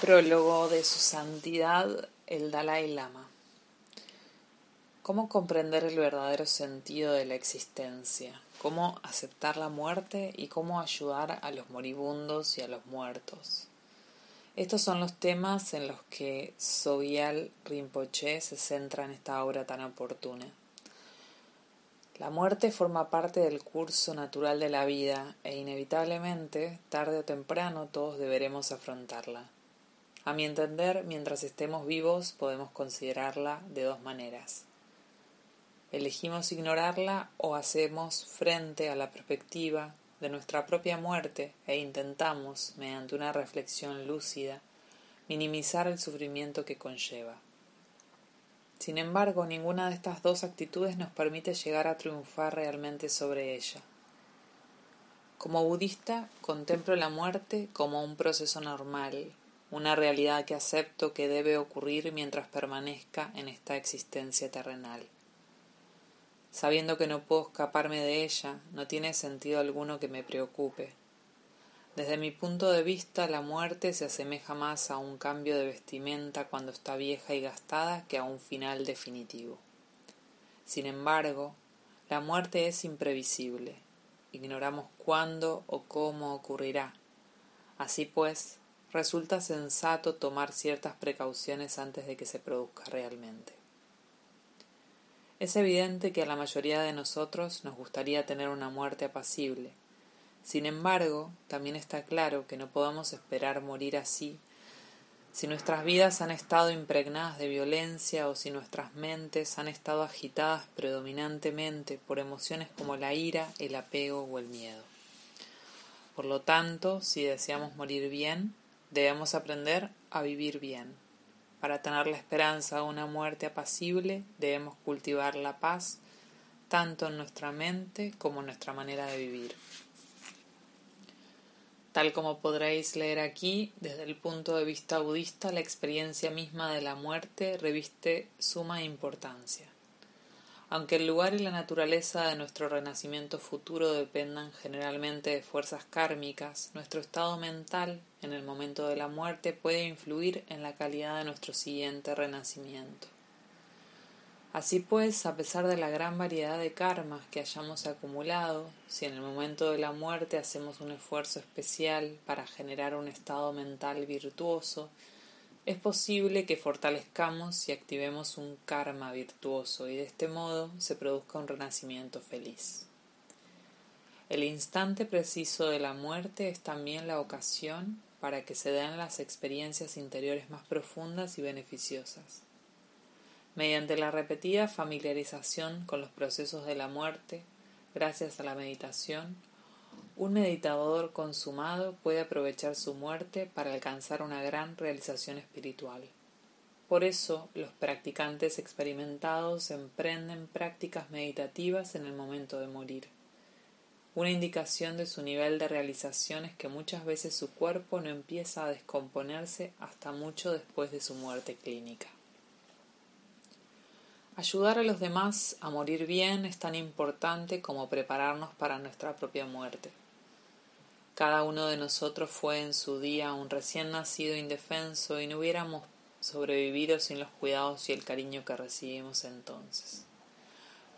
Prólogo de Su Santidad el Dalai Lama. ¿Cómo comprender el verdadero sentido de la existencia? ¿Cómo aceptar la muerte y cómo ayudar a los moribundos y a los muertos? Estos son los temas en los que Sogyal Rinpoche se centra en esta obra tan oportuna. La muerte forma parte del curso natural de la vida e inevitablemente, tarde o temprano, todos deberemos afrontarla. A mi entender, mientras estemos vivos podemos considerarla de dos maneras. Elegimos ignorarla o hacemos frente a la perspectiva de nuestra propia muerte e intentamos, mediante una reflexión lúcida, minimizar el sufrimiento que conlleva. Sin embargo, ninguna de estas dos actitudes nos permite llegar a triunfar realmente sobre ella. Como budista, contemplo la muerte como un proceso normal, una realidad que acepto que debe ocurrir mientras permanezca en esta existencia terrenal. Sabiendo que no puedo escaparme de ella, no tiene sentido alguno que me preocupe. Desde mi punto de vista, la muerte se asemeja más a un cambio de vestimenta cuando está vieja y gastada que a un final definitivo. Sin embargo, la muerte es imprevisible. Ignoramos cuándo o cómo ocurrirá. Así pues, resulta sensato tomar ciertas precauciones antes de que se produzca realmente. Es evidente que a la mayoría de nosotros nos gustaría tener una muerte apacible. Sin embargo, también está claro que no podemos esperar morir así si nuestras vidas han estado impregnadas de violencia o si nuestras mentes han estado agitadas predominantemente por emociones como la ira, el apego o el miedo. Por lo tanto, si deseamos morir bien, Debemos aprender a vivir bien. Para tener la esperanza de una muerte apacible, debemos cultivar la paz tanto en nuestra mente como en nuestra manera de vivir. Tal como podréis leer aquí, desde el punto de vista budista, la experiencia misma de la muerte reviste suma importancia. Aunque el lugar y la naturaleza de nuestro renacimiento futuro dependan generalmente de fuerzas kármicas, nuestro estado mental en el momento de la muerte puede influir en la calidad de nuestro siguiente renacimiento. Así pues, a pesar de la gran variedad de karmas que hayamos acumulado, si en el momento de la muerte hacemos un esfuerzo especial para generar un estado mental virtuoso, es posible que fortalezcamos y activemos un karma virtuoso y de este modo se produzca un renacimiento feliz. El instante preciso de la muerte es también la ocasión para que se den las experiencias interiores más profundas y beneficiosas. Mediante la repetida familiarización con los procesos de la muerte, gracias a la meditación, un meditador consumado puede aprovechar su muerte para alcanzar una gran realización espiritual. Por eso los practicantes experimentados emprenden prácticas meditativas en el momento de morir. Una indicación de su nivel de realización es que muchas veces su cuerpo no empieza a descomponerse hasta mucho después de su muerte clínica. Ayudar a los demás a morir bien es tan importante como prepararnos para nuestra propia muerte. Cada uno de nosotros fue en su día un recién nacido indefenso y no hubiéramos sobrevivido sin los cuidados y el cariño que recibimos entonces.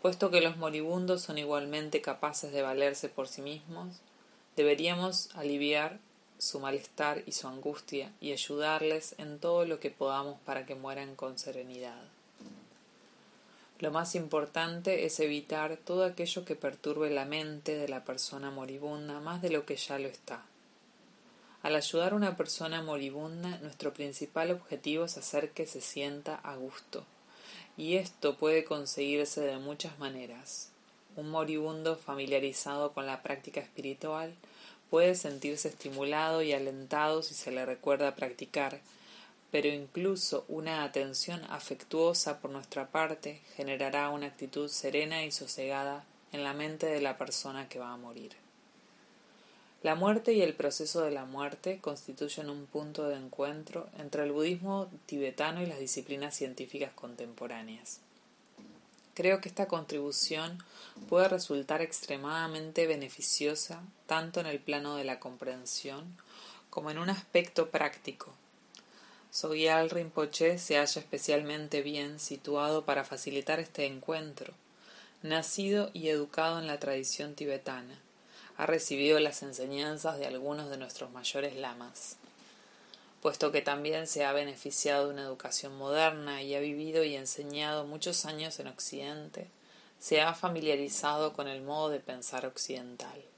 Puesto que los moribundos son igualmente capaces de valerse por sí mismos, deberíamos aliviar su malestar y su angustia y ayudarles en todo lo que podamos para que mueran con serenidad. Lo más importante es evitar todo aquello que perturbe la mente de la persona moribunda más de lo que ya lo está. Al ayudar a una persona moribunda, nuestro principal objetivo es hacer que se sienta a gusto, y esto puede conseguirse de muchas maneras. Un moribundo familiarizado con la práctica espiritual puede sentirse estimulado y alentado si se le recuerda practicar, pero incluso una atención afectuosa por nuestra parte generará una actitud serena y sosegada en la mente de la persona que va a morir. La muerte y el proceso de la muerte constituyen un punto de encuentro entre el budismo tibetano y las disciplinas científicas contemporáneas. Creo que esta contribución puede resultar extremadamente beneficiosa tanto en el plano de la comprensión como en un aspecto práctico Sogyal Rinpoche se halla especialmente bien situado para facilitar este encuentro. Nacido y educado en la tradición tibetana, ha recibido las enseñanzas de algunos de nuestros mayores lamas. Puesto que también se ha beneficiado de una educación moderna y ha vivido y enseñado muchos años en Occidente, se ha familiarizado con el modo de pensar occidental.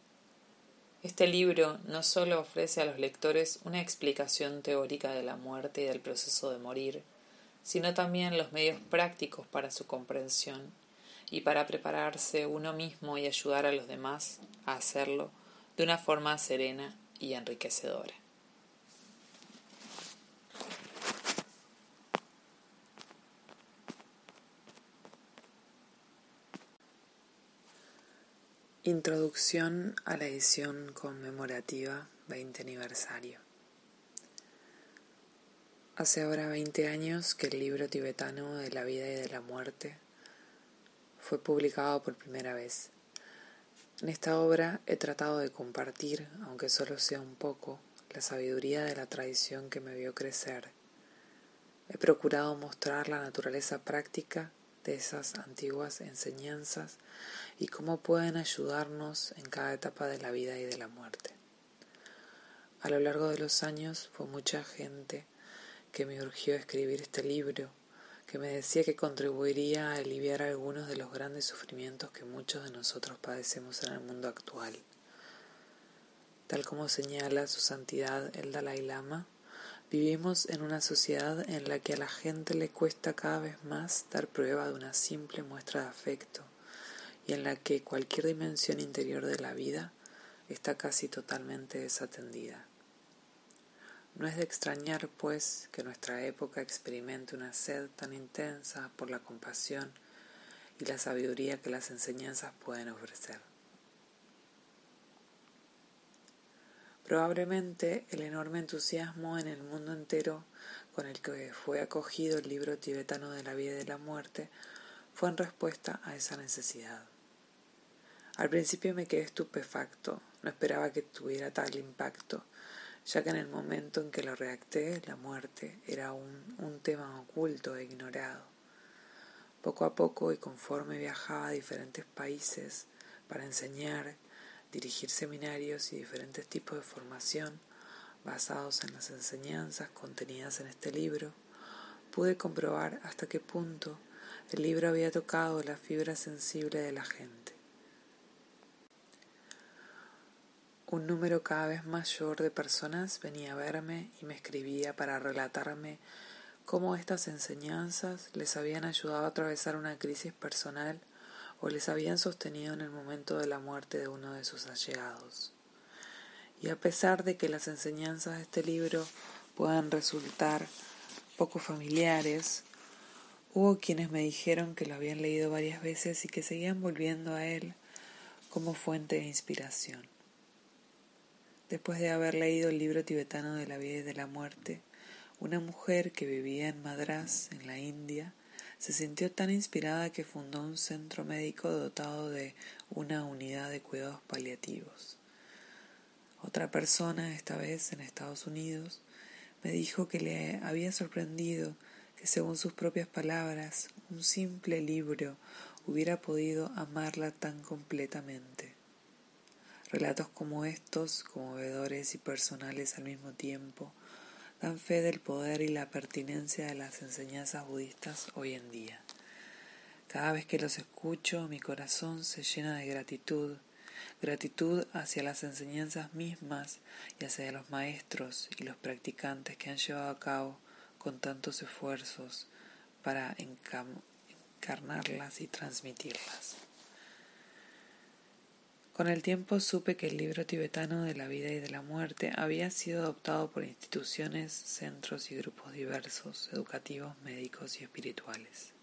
Este libro no solo ofrece a los lectores una explicación teórica de la muerte y del proceso de morir, sino también los medios prácticos para su comprensión y para prepararse uno mismo y ayudar a los demás a hacerlo de una forma serena y enriquecedora. Introducción a la edición conmemorativa 20 aniversario. Hace ahora 20 años que el libro tibetano de la vida y de la muerte fue publicado por primera vez. En esta obra he tratado de compartir, aunque solo sea un poco, la sabiduría de la tradición que me vio crecer. He procurado mostrar la naturaleza práctica de esas antiguas enseñanzas y cómo pueden ayudarnos en cada etapa de la vida y de la muerte. A lo largo de los años fue mucha gente que me urgió a escribir este libro, que me decía que contribuiría a aliviar algunos de los grandes sufrimientos que muchos de nosotros padecemos en el mundo actual. Tal como señala su santidad el Dalai Lama, vivimos en una sociedad en la que a la gente le cuesta cada vez más dar prueba de una simple muestra de afecto y en la que cualquier dimensión interior de la vida está casi totalmente desatendida. No es de extrañar, pues, que nuestra época experimente una sed tan intensa por la compasión y la sabiduría que las enseñanzas pueden ofrecer. Probablemente el enorme entusiasmo en el mundo entero con el que fue acogido el libro tibetano de la vida y de la muerte fue en respuesta a esa necesidad. Al principio me quedé estupefacto, no esperaba que tuviera tal impacto, ya que en el momento en que lo redacté la muerte era un, un tema oculto e ignorado. Poco a poco y conforme viajaba a diferentes países para enseñar, dirigir seminarios y diferentes tipos de formación basados en las enseñanzas contenidas en este libro, pude comprobar hasta qué punto el libro había tocado la fibra sensible de la gente. Un número cada vez mayor de personas venía a verme y me escribía para relatarme cómo estas enseñanzas les habían ayudado a atravesar una crisis personal o les habían sostenido en el momento de la muerte de uno de sus allegados. Y a pesar de que las enseñanzas de este libro puedan resultar poco familiares, hubo quienes me dijeron que lo habían leído varias veces y que seguían volviendo a él como fuente de inspiración. Después de haber leído el libro tibetano de la vida y de la muerte, una mujer que vivía en Madras, en la India, se sintió tan inspirada que fundó un centro médico dotado de una unidad de cuidados paliativos. Otra persona, esta vez en Estados Unidos, me dijo que le había sorprendido que, según sus propias palabras, un simple libro hubiera podido amarla tan completamente. Relatos como estos, conmovedores y personales al mismo tiempo, dan fe del poder y la pertinencia de las enseñanzas budistas hoy en día. Cada vez que los escucho, mi corazón se llena de gratitud, gratitud hacia las enseñanzas mismas y hacia los maestros y los practicantes que han llevado a cabo con tantos esfuerzos para encarnarlas y transmitirlas. Con el tiempo supe que el libro tibetano de la vida y de la muerte había sido adoptado por instituciones, centros y grupos diversos, educativos, médicos y espirituales.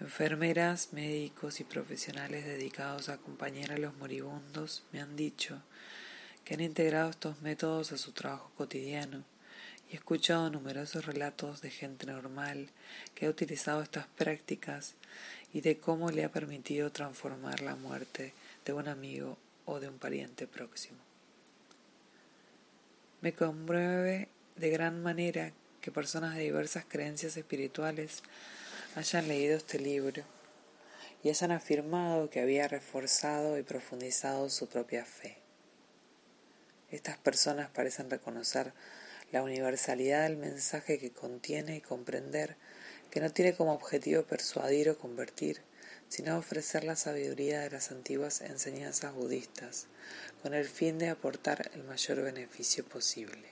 Enfermeras, médicos y profesionales dedicados a acompañar a los moribundos me han dicho que han integrado estos métodos a su trabajo cotidiano y he escuchado numerosos relatos de gente normal que ha utilizado estas prácticas y de cómo le ha permitido transformar la muerte de un amigo o de un pariente próximo. Me conmueve de gran manera que personas de diversas creencias espirituales hayan leído este libro y hayan afirmado que había reforzado y profundizado su propia fe. Estas personas parecen reconocer la universalidad del mensaje que contiene y comprender que no tiene como objetivo persuadir o convertir, sino ofrecer la sabiduría de las antiguas enseñanzas budistas, con el fin de aportar el mayor beneficio posible.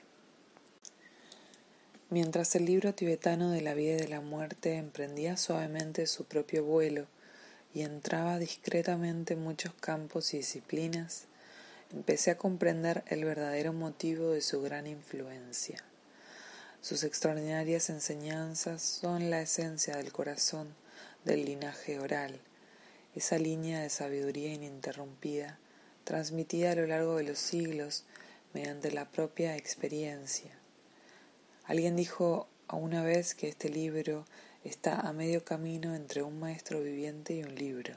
Mientras el libro tibetano de la vida y de la muerte emprendía suavemente su propio vuelo y entraba discretamente en muchos campos y disciplinas, empecé a comprender el verdadero motivo de su gran influencia. Sus extraordinarias enseñanzas son la esencia del corazón del linaje oral, esa línea de sabiduría ininterrumpida, transmitida a lo largo de los siglos mediante la propia experiencia Alguien dijo una vez que este libro está a medio camino entre un maestro viviente y un libro.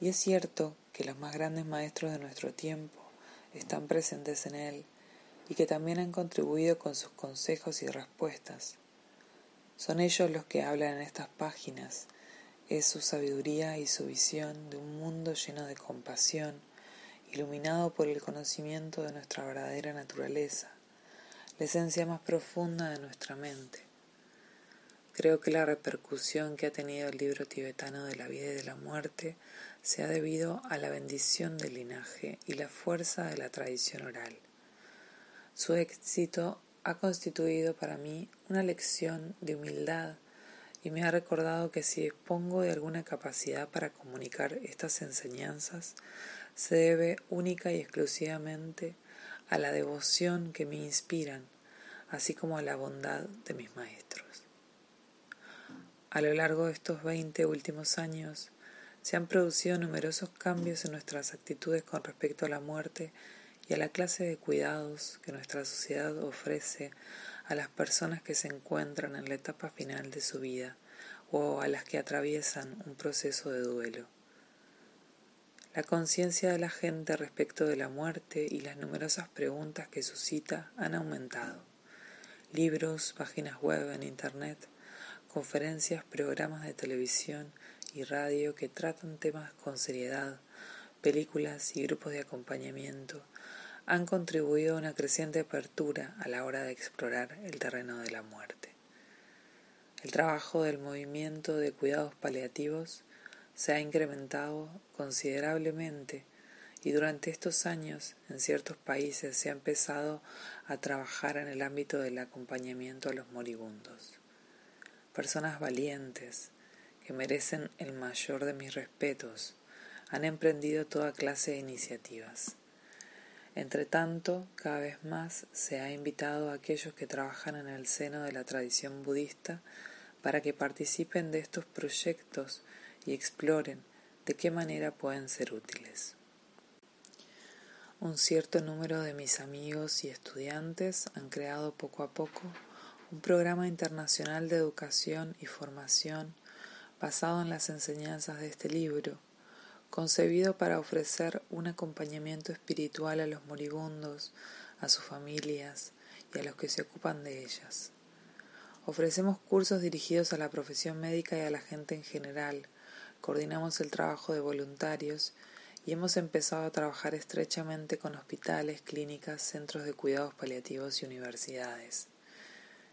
Y es cierto que los más grandes maestros de nuestro tiempo están presentes en él y que también han contribuido con sus consejos y respuestas. Son ellos los que hablan en estas páginas, es su sabiduría y su visión de un mundo lleno de compasión, iluminado por el conocimiento de nuestra verdadera naturaleza la esencia más profunda de nuestra mente. Creo que la repercusión que ha tenido el libro tibetano de la vida y de la muerte se ha debido a la bendición del linaje y la fuerza de la tradición oral. Su éxito ha constituido para mí una lección de humildad y me ha recordado que si dispongo de alguna capacidad para comunicar estas enseñanzas, se debe única y exclusivamente a la devoción que me inspiran, así como a la bondad de mis maestros. A lo largo de estos veinte últimos años se han producido numerosos cambios en nuestras actitudes con respecto a la muerte y a la clase de cuidados que nuestra sociedad ofrece a las personas que se encuentran en la etapa final de su vida o a las que atraviesan un proceso de duelo. La conciencia de la gente respecto de la muerte y las numerosas preguntas que suscita han aumentado. Libros, páginas web en Internet, conferencias, programas de televisión y radio que tratan temas con seriedad, películas y grupos de acompañamiento han contribuido a una creciente apertura a la hora de explorar el terreno de la muerte. El trabajo del movimiento de cuidados paliativos se ha incrementado considerablemente y durante estos años en ciertos países se ha empezado a trabajar en el ámbito del acompañamiento a los moribundos. Personas valientes que merecen el mayor de mis respetos han emprendido toda clase de iniciativas. Entre tanto, cada vez más se ha invitado a aquellos que trabajan en el seno de la tradición budista para que participen de estos proyectos y exploren de qué manera pueden ser útiles. Un cierto número de mis amigos y estudiantes han creado poco a poco un programa internacional de educación y formación basado en las enseñanzas de este libro, concebido para ofrecer un acompañamiento espiritual a los moribundos, a sus familias y a los que se ocupan de ellas. Ofrecemos cursos dirigidos a la profesión médica y a la gente en general, coordinamos el trabajo de voluntarios y hemos empezado a trabajar estrechamente con hospitales, clínicas, centros de cuidados paliativos y universidades.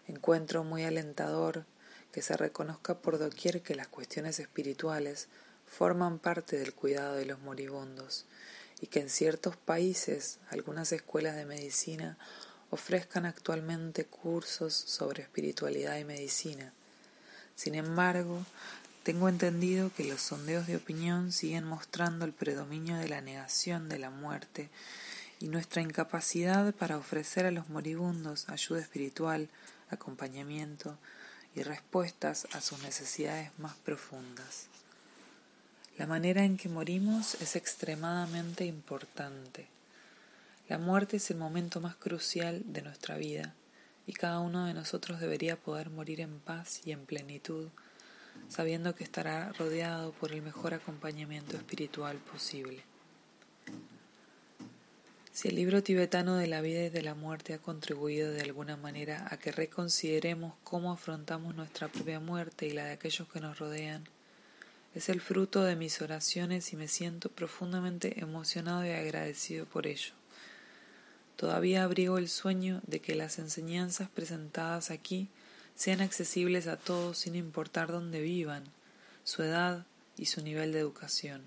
Encuentro muy alentador que se reconozca por doquier que las cuestiones espirituales forman parte del cuidado de los moribundos y que en ciertos países algunas escuelas de medicina ofrezcan actualmente cursos sobre espiritualidad y medicina. Sin embargo, tengo entendido que los sondeos de opinión siguen mostrando el predominio de la negación de la muerte y nuestra incapacidad para ofrecer a los moribundos ayuda espiritual, acompañamiento y respuestas a sus necesidades más profundas. La manera en que morimos es extremadamente importante. La muerte es el momento más crucial de nuestra vida y cada uno de nosotros debería poder morir en paz y en plenitud sabiendo que estará rodeado por el mejor acompañamiento espiritual posible. Si el libro tibetano de la vida y de la muerte ha contribuido de alguna manera a que reconsideremos cómo afrontamos nuestra propia muerte y la de aquellos que nos rodean, es el fruto de mis oraciones y me siento profundamente emocionado y agradecido por ello. Todavía abrigo el sueño de que las enseñanzas presentadas aquí sean accesibles a todos sin importar dónde vivan, su edad y su nivel de educación.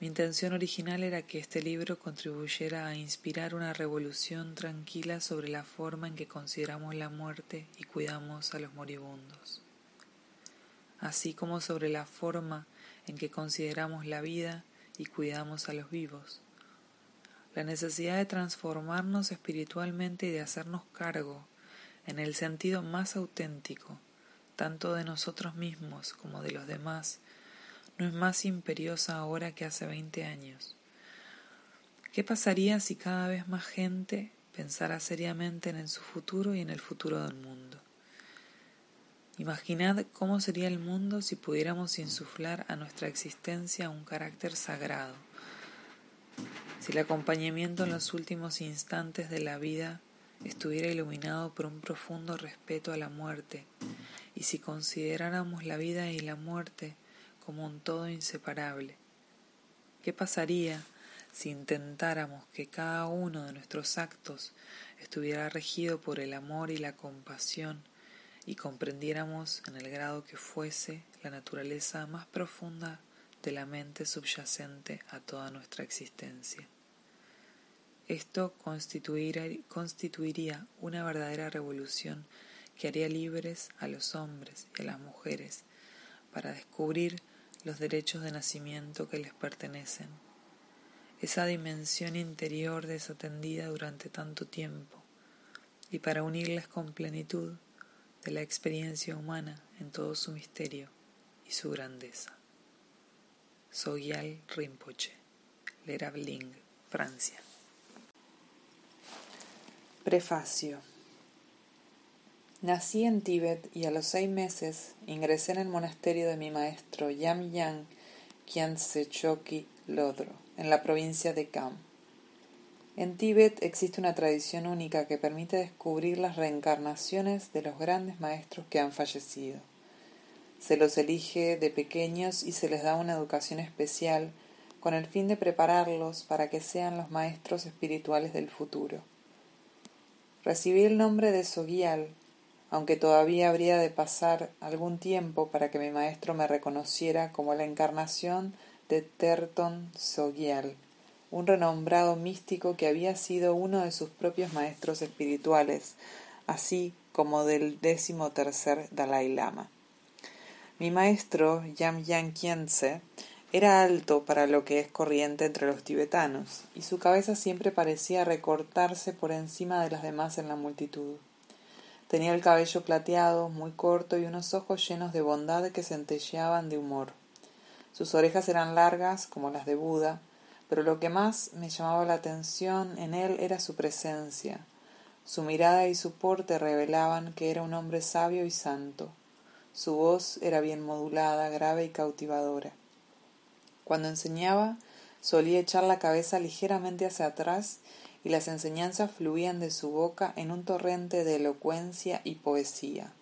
Mi intención original era que este libro contribuyera a inspirar una revolución tranquila sobre la forma en que consideramos la muerte y cuidamos a los moribundos, así como sobre la forma en que consideramos la vida y cuidamos a los vivos. La necesidad de transformarnos espiritualmente y de hacernos cargo, en el sentido más auténtico, tanto de nosotros mismos como de los demás, no es más imperiosa ahora que hace veinte años. ¿Qué pasaría si cada vez más gente pensara seriamente en su futuro y en el futuro del mundo? Imaginad cómo sería el mundo si pudiéramos insuflar a nuestra existencia un carácter sagrado, si el acompañamiento en los últimos instantes de la vida estuviera iluminado por un profundo respeto a la muerte, y si consideráramos la vida y la muerte como un todo inseparable. ¿Qué pasaría si intentáramos que cada uno de nuestros actos estuviera regido por el amor y la compasión y comprendiéramos en el grado que fuese la naturaleza más profunda de la mente subyacente a toda nuestra existencia? Esto constituiría una verdadera revolución que haría libres a los hombres y a las mujeres para descubrir los derechos de nacimiento que les pertenecen, esa dimensión interior desatendida durante tanto tiempo, y para unirles con plenitud de la experiencia humana en todo su misterio y su grandeza. Sogyal Rinpoche, Lerabling, Francia. Prefacio Nací en Tíbet y a los seis meses ingresé en el monasterio de mi maestro Yamyang Khyentse Choki Lodro, en la provincia de Kham. En Tíbet existe una tradición única que permite descubrir las reencarnaciones de los grandes maestros que han fallecido. Se los elige de pequeños y se les da una educación especial con el fin de prepararlos para que sean los maestros espirituales del futuro. Recibí el nombre de Sogial aunque todavía habría de pasar algún tiempo para que mi maestro me reconociera como la encarnación de Terton Sogyal, un renombrado místico que había sido uno de sus propios maestros espirituales, así como del décimo tercer Dalai Lama. Mi maestro, Yamyang Khyentse, era alto para lo que es corriente entre los tibetanos, y su cabeza siempre parecía recortarse por encima de las demás en la multitud. Tenía el cabello plateado, muy corto y unos ojos llenos de bondad que centelleaban de humor. Sus orejas eran largas, como las de Buda, pero lo que más me llamaba la atención en él era su presencia. Su mirada y su porte revelaban que era un hombre sabio y santo. Su voz era bien modulada, grave y cautivadora. Cuando enseñaba, solía echar la cabeza ligeramente hacia atrás y las enseñanzas fluían de su boca en un torrente de elocuencia y poesía.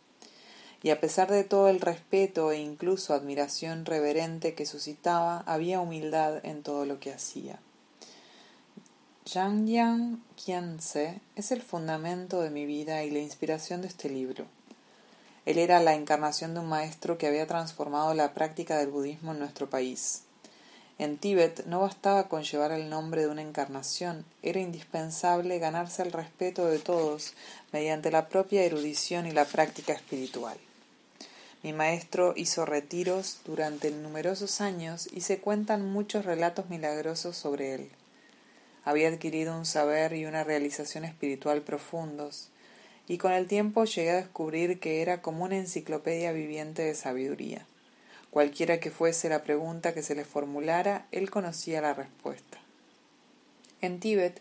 Y a pesar de todo el respeto e incluso admiración reverente que suscitaba, había humildad en todo lo que hacía. Yang Yang Qianze es el fundamento de mi vida y la inspiración de este libro. Él era la encarnación de un maestro que había transformado la práctica del budismo en nuestro país. En Tíbet no bastaba con llevar el nombre de una encarnación, era indispensable ganarse el respeto de todos mediante la propia erudición y la práctica espiritual. Mi maestro hizo retiros durante numerosos años y se cuentan muchos relatos milagrosos sobre él. Había adquirido un saber y una realización espiritual profundos, y con el tiempo llegué a descubrir que era como una enciclopedia viviente de sabiduría. Cualquiera que fuese la pregunta que se le formulara, él conocía la respuesta. En Tíbet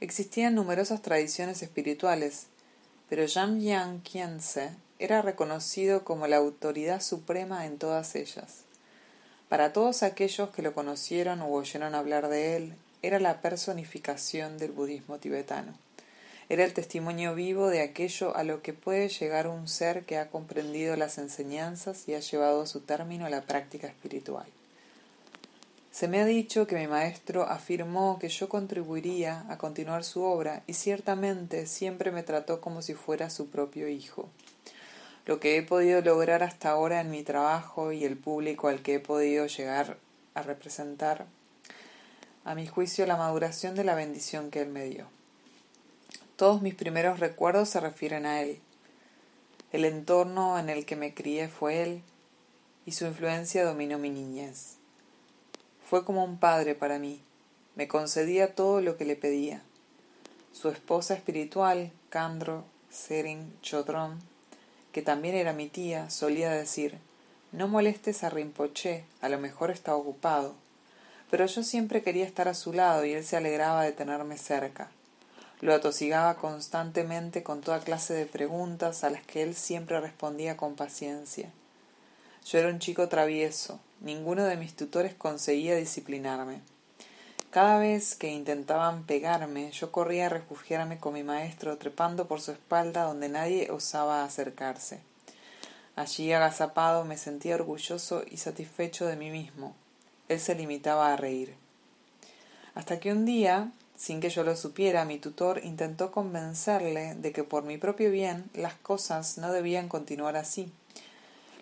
existían numerosas tradiciones espirituales, pero Yang Khyentse era reconocido como la autoridad suprema en todas ellas. Para todos aquellos que lo conocieron o oyeron hablar de él, era la personificación del budismo tibetano. Era el testimonio vivo de aquello a lo que puede llegar un ser que ha comprendido las enseñanzas y ha llevado a su término la práctica espiritual. Se me ha dicho que mi maestro afirmó que yo contribuiría a continuar su obra y ciertamente siempre me trató como si fuera su propio hijo. Lo que he podido lograr hasta ahora en mi trabajo y el público al que he podido llegar a representar, a mi juicio, la maduración de la bendición que él me dio. Todos mis primeros recuerdos se refieren a él. El entorno en el que me crié fue él y su influencia dominó mi niñez. Fue como un padre para mí, me concedía todo lo que le pedía. Su esposa espiritual, Candro Sering Chodron, que también era mi tía, solía decir No molestes a Rinpoché, a lo mejor está ocupado. Pero yo siempre quería estar a su lado y él se alegraba de tenerme cerca. Lo atosigaba constantemente con toda clase de preguntas a las que él siempre respondía con paciencia. Yo era un chico travieso, ninguno de mis tutores conseguía disciplinarme. Cada vez que intentaban pegarme, yo corría a refugiarme con mi maestro, trepando por su espalda donde nadie osaba acercarse. Allí agazapado me sentía orgulloso y satisfecho de mí mismo. Él se limitaba a reír. Hasta que un día sin que yo lo supiera, mi tutor intentó convencerle de que por mi propio bien las cosas no debían continuar así.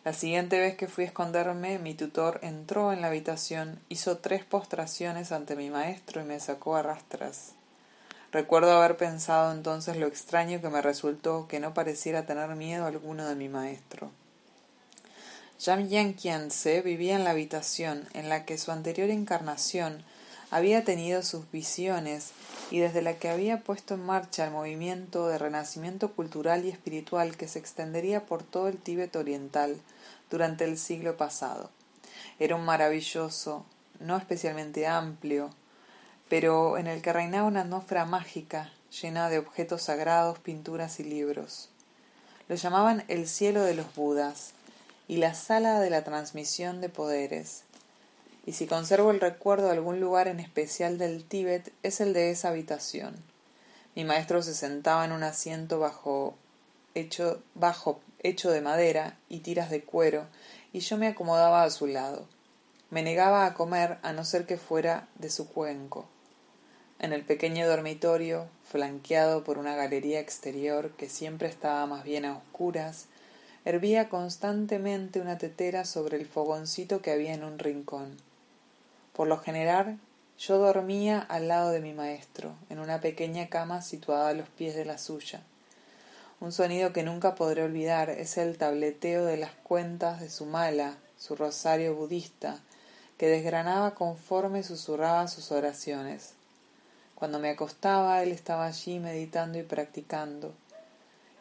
La siguiente vez que fui a esconderme, mi tutor entró en la habitación, hizo tres postraciones ante mi maestro y me sacó a rastras. Recuerdo haber pensado entonces lo extraño que me resultó que no pareciera tener miedo alguno de mi maestro. Yang Yanquianse vivía en la habitación en la que su anterior encarnación había tenido sus visiones y desde la que había puesto en marcha el movimiento de renacimiento cultural y espiritual que se extendería por todo el Tíbet oriental durante el siglo pasado. Era un maravilloso, no especialmente amplio, pero en el que reinaba una atmósfera mágica llena de objetos sagrados, pinturas y libros. Lo llamaban el cielo de los Budas y la sala de la transmisión de poderes, y si conservo el recuerdo de algún lugar en especial del Tíbet es el de esa habitación. Mi maestro se sentaba en un asiento bajo hecho, bajo, hecho de madera y tiras de cuero, y yo me acomodaba a su lado. Me negaba a comer a no ser que fuera de su cuenco. En el pequeño dormitorio, flanqueado por una galería exterior que siempre estaba más bien a oscuras, hervía constantemente una tetera sobre el fogoncito que había en un rincón. Por lo general, yo dormía al lado de mi maestro, en una pequeña cama situada a los pies de la suya. Un sonido que nunca podré olvidar es el tableteo de las cuentas de su mala, su rosario budista, que desgranaba conforme susurraba sus oraciones. Cuando me acostaba, él estaba allí meditando y practicando.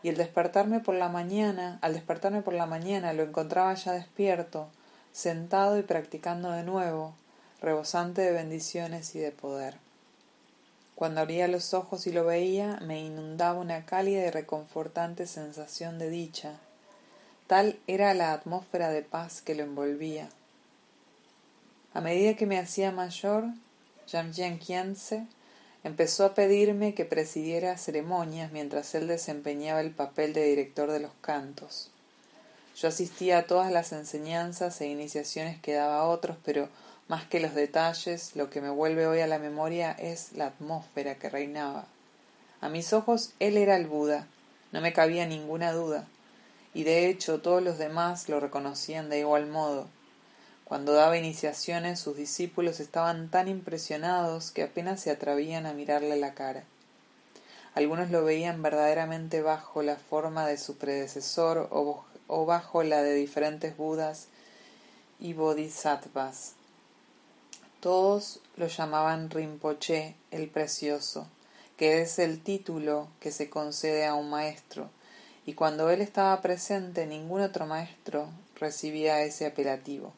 Y el despertarme por la mañana, al despertarme por la mañana, lo encontraba ya despierto, sentado y practicando de nuevo, rebosante de bendiciones y de poder. Cuando abría los ojos y lo veía, me inundaba una cálida y reconfortante sensación de dicha. Tal era la atmósfera de paz que lo envolvía. A medida que me hacía mayor, Jamjian Kiense empezó a pedirme que presidiera ceremonias mientras él desempeñaba el papel de director de los cantos. Yo asistía a todas las enseñanzas e iniciaciones que daba a otros, pero más que los detalles, lo que me vuelve hoy a la memoria es la atmósfera que reinaba. A mis ojos él era el Buda, no me cabía ninguna duda, y de hecho todos los demás lo reconocían de igual modo. Cuando daba iniciaciones sus discípulos estaban tan impresionados que apenas se atrevían a mirarle la cara. Algunos lo veían verdaderamente bajo la forma de su predecesor o, bajo la de diferentes Budas y Bodhisattvas. Todos lo llamaban Rinpoche el Precioso, que es el título que se concede a un maestro, y cuando él estaba presente ningún otro maestro recibía ese apelativo.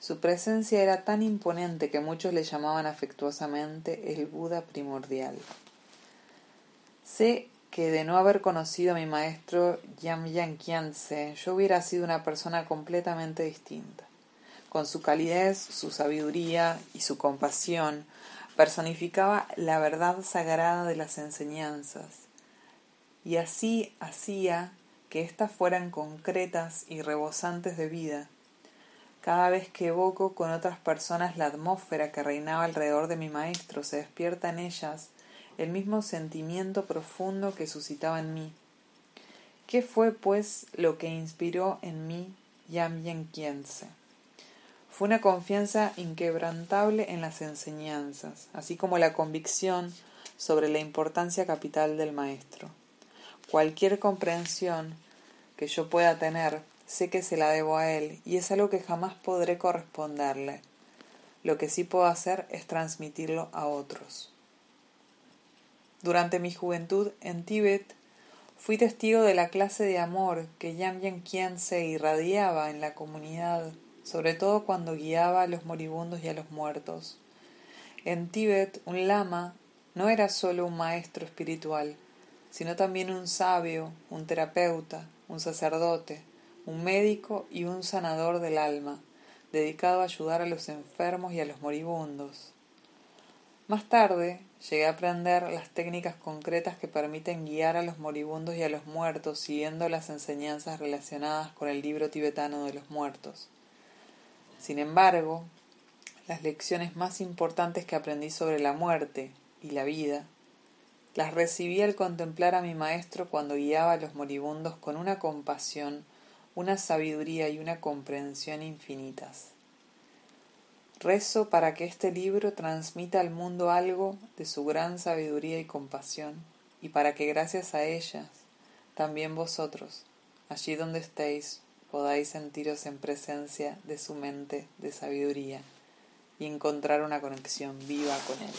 Su presencia era tan imponente que muchos le llamaban afectuosamente el Buda primordial. Sé que de no haber conocido a mi maestro Yam Kianse, yo hubiera sido una persona completamente distinta con su calidez, su sabiduría y su compasión, personificaba la verdad sagrada de las enseñanzas, y así hacía que éstas fueran concretas y rebosantes de vida. Cada vez que evoco con otras personas la atmósfera que reinaba alrededor de mi maestro, se despierta en ellas el mismo sentimiento profundo que suscitaba en mí. ¿Qué fue, pues, lo que inspiró en mí Yam Kiense? Fue una confianza inquebrantable en las enseñanzas, así como la convicción sobre la importancia capital del maestro. Cualquier comprensión que yo pueda tener, sé que se la debo a él y es algo que jamás podré corresponderle. Lo que sí puedo hacer es transmitirlo a otros. Durante mi juventud en Tíbet fui testigo de la clase de amor que Yamyen Kien se irradiaba en la comunidad, sobre todo cuando guiaba a los moribundos y a los muertos. En Tíbet un lama no era solo un maestro espiritual, sino también un sabio, un terapeuta, un sacerdote, un médico y un sanador del alma, dedicado a ayudar a los enfermos y a los moribundos. Más tarde llegué a aprender las técnicas concretas que permiten guiar a los moribundos y a los muertos siguiendo las enseñanzas relacionadas con el libro tibetano de los muertos. Sin embargo, las lecciones más importantes que aprendí sobre la muerte y la vida las recibí al contemplar a mi maestro cuando guiaba a los moribundos con una compasión, una sabiduría y una comprensión infinitas. Rezo para que este libro transmita al mundo algo de su gran sabiduría y compasión, y para que gracias a ellas, también vosotros, allí donde estéis, podáis sentiros en presencia de su mente de sabiduría y encontrar una conexión viva con él.